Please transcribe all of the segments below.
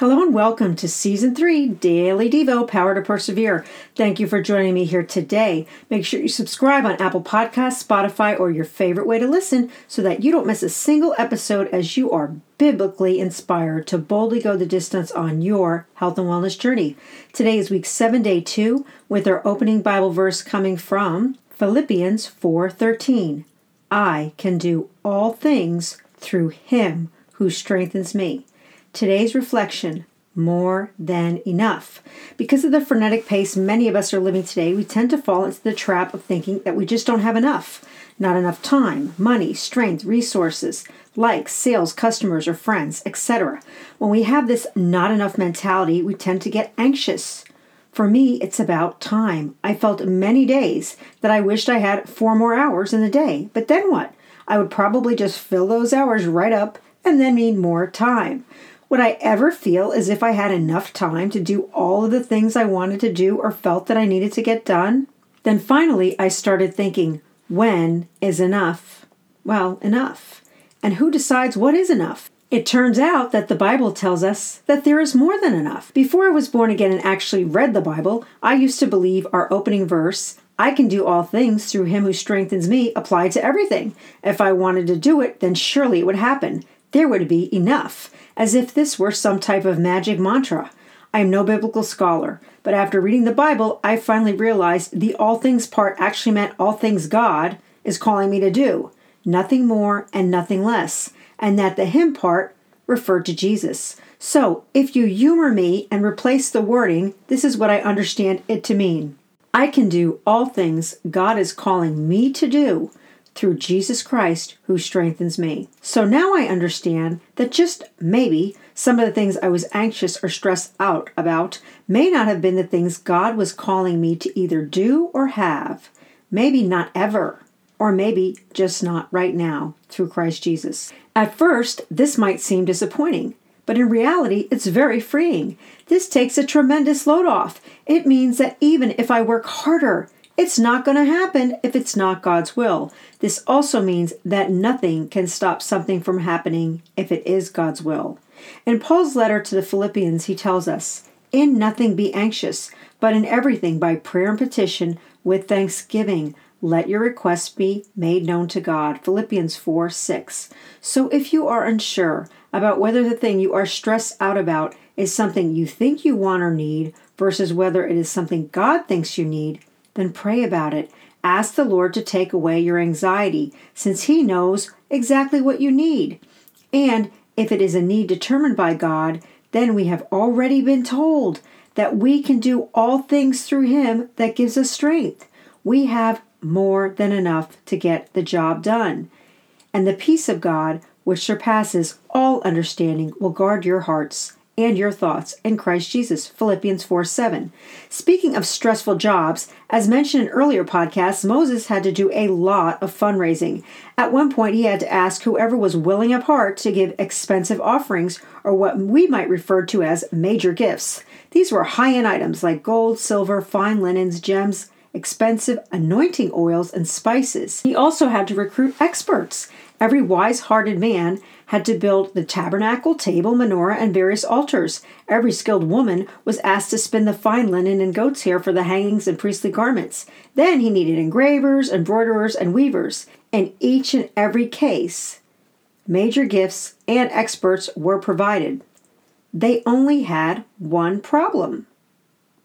Hello and welcome to Season 3 Daily Devo Power to Persevere. Thank you for joining me here today. Make sure you subscribe on Apple Podcasts, Spotify, or your favorite way to listen so that you don't miss a single episode as you are biblically inspired to boldly go the distance on your health and wellness journey. Today is week 7, day 2, with our opening Bible verse coming from Philippians 4:13. I can do all things through him who strengthens me. Today's reflection more than enough. Because of the frenetic pace many of us are living today, we tend to fall into the trap of thinking that we just don't have enough. Not enough time, money, strength, resources, likes, sales, customers, or friends, etc. When we have this not enough mentality, we tend to get anxious. For me, it's about time. I felt many days that I wished I had four more hours in the day, but then what? I would probably just fill those hours right up and then need more time. Would I ever feel as if I had enough time to do all of the things I wanted to do or felt that I needed to get done? Then finally, I started thinking, when is enough? Well, enough. And who decides what is enough? It turns out that the Bible tells us that there is more than enough. Before I was born again and actually read the Bible, I used to believe our opening verse, I can do all things through him who strengthens me, applied to everything. If I wanted to do it, then surely it would happen. There would be enough as if this were some type of magic mantra. I am no biblical scholar, but after reading the Bible, I finally realized the all things part actually meant all things God is calling me to do, nothing more and nothing less, and that the him part referred to Jesus. So, if you humor me and replace the wording, this is what I understand it to mean. I can do all things God is calling me to do through Jesus Christ who strengthens me. So now I understand that just maybe some of the things I was anxious or stressed out about may not have been the things God was calling me to either do or have. Maybe not ever, or maybe just not right now through Christ Jesus. At first, this might seem disappointing. But in reality, it's very freeing. This takes a tremendous load off. It means that even if I work harder it's not going to happen if it's not God's will. This also means that nothing can stop something from happening if it is God's will. In Paul's letter to the Philippians, he tells us, In nothing be anxious, but in everything by prayer and petition with thanksgiving. Let your requests be made known to God. Philippians 4 6. So if you are unsure about whether the thing you are stressed out about is something you think you want or need versus whether it is something God thinks you need, then pray about it. Ask the Lord to take away your anxiety, since He knows exactly what you need. And if it is a need determined by God, then we have already been told that we can do all things through Him that gives us strength. We have more than enough to get the job done. And the peace of God, which surpasses all understanding, will guard your hearts and your thoughts in Christ Jesus. Philippians 4 7. Speaking of stressful jobs, as mentioned in earlier podcasts, Moses had to do a lot of fundraising. At one point, he had to ask whoever was willing of heart to give expensive offerings, or what we might refer to as major gifts. These were high end items like gold, silver, fine linens, gems, expensive anointing oils, and spices. He also had to recruit experts. Every wise hearted man had to build the tabernacle, table, menorah, and various altars. Every skilled woman was asked to spin the fine linen and goat's hair for the hangings and priestly garments. Then he needed engravers, embroiderers, and weavers. In each and every case, major gifts and experts were provided. They only had one problem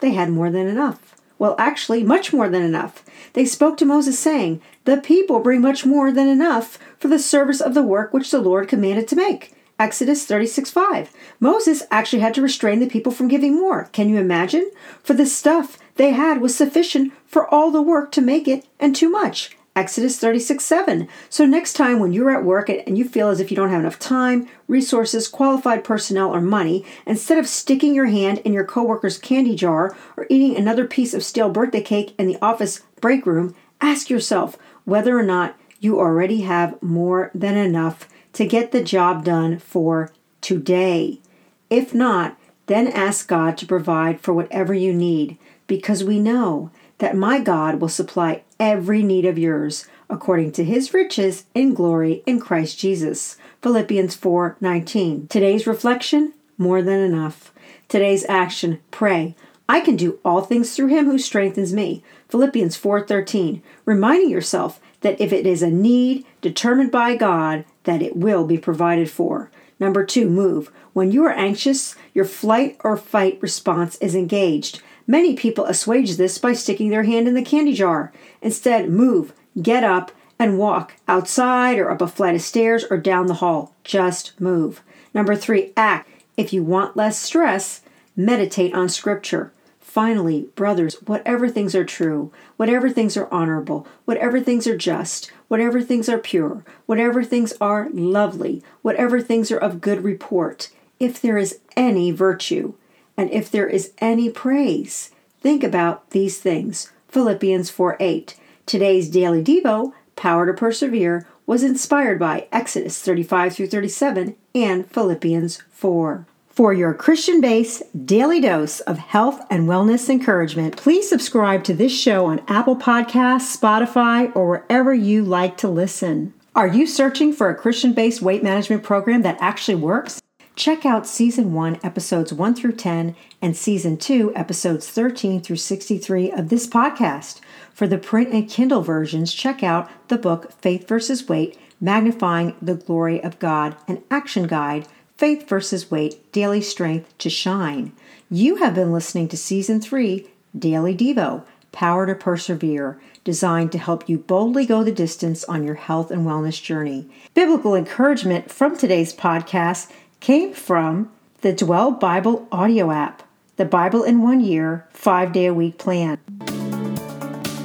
they had more than enough. Well, actually, much more than enough. They spoke to Moses, saying, The people bring much more than enough for the service of the work which the Lord commanded to make. Exodus 36 5. Moses actually had to restrain the people from giving more. Can you imagine? For the stuff they had was sufficient for all the work to make it, and too much. Exodus 36 7. So, next time when you're at work and you feel as if you don't have enough time, resources, qualified personnel, or money, instead of sticking your hand in your coworker's candy jar or eating another piece of stale birthday cake in the office break room, ask yourself whether or not you already have more than enough to get the job done for today. If not, then ask God to provide for whatever you need, because we know that my God will supply every need of yours according to his riches in glory in Christ Jesus. Philippians 4:19. Today's reflection, more than enough. Today's action, pray. I can do all things through him who strengthens me. Philippians 4:13. Reminding yourself that if it is a need determined by God, that it will be provided for. Number 2, move. When you are anxious, your flight or fight response is engaged. Many people assuage this by sticking their hand in the candy jar. Instead, move, get up, and walk outside or up a flight of stairs or down the hall. Just move. Number three, act. If you want less stress, meditate on scripture. Finally, brothers, whatever things are true, whatever things are honorable, whatever things are just, whatever things are pure, whatever things are lovely, whatever things are of good report, if there is any virtue, and if there is any praise, think about these things. Philippians 4 8. Today's daily Devo, Power to Persevere, was inspired by Exodus 35 through 37 and Philippians 4. For your Christian based daily dose of health and wellness encouragement, please subscribe to this show on Apple Podcasts, Spotify, or wherever you like to listen. Are you searching for a Christian based weight management program that actually works? Check out Season 1, Episodes 1 through 10, and Season 2, Episodes 13 through 63 of this podcast. For the print and Kindle versions, check out the book Faith versus Weight Magnifying the Glory of God, an action guide Faith versus Weight Daily Strength to Shine. You have been listening to Season 3 Daily Devo Power to Persevere, designed to help you boldly go the distance on your health and wellness journey. Biblical encouragement from today's podcast came from the Dwell Bible audio app, the Bible in One Year, five day a week plan.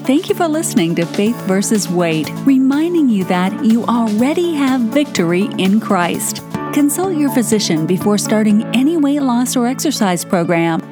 Thank you for listening to Faith versus Weight, reminding you that you already have victory in Christ. Consult your physician before starting any weight loss or exercise program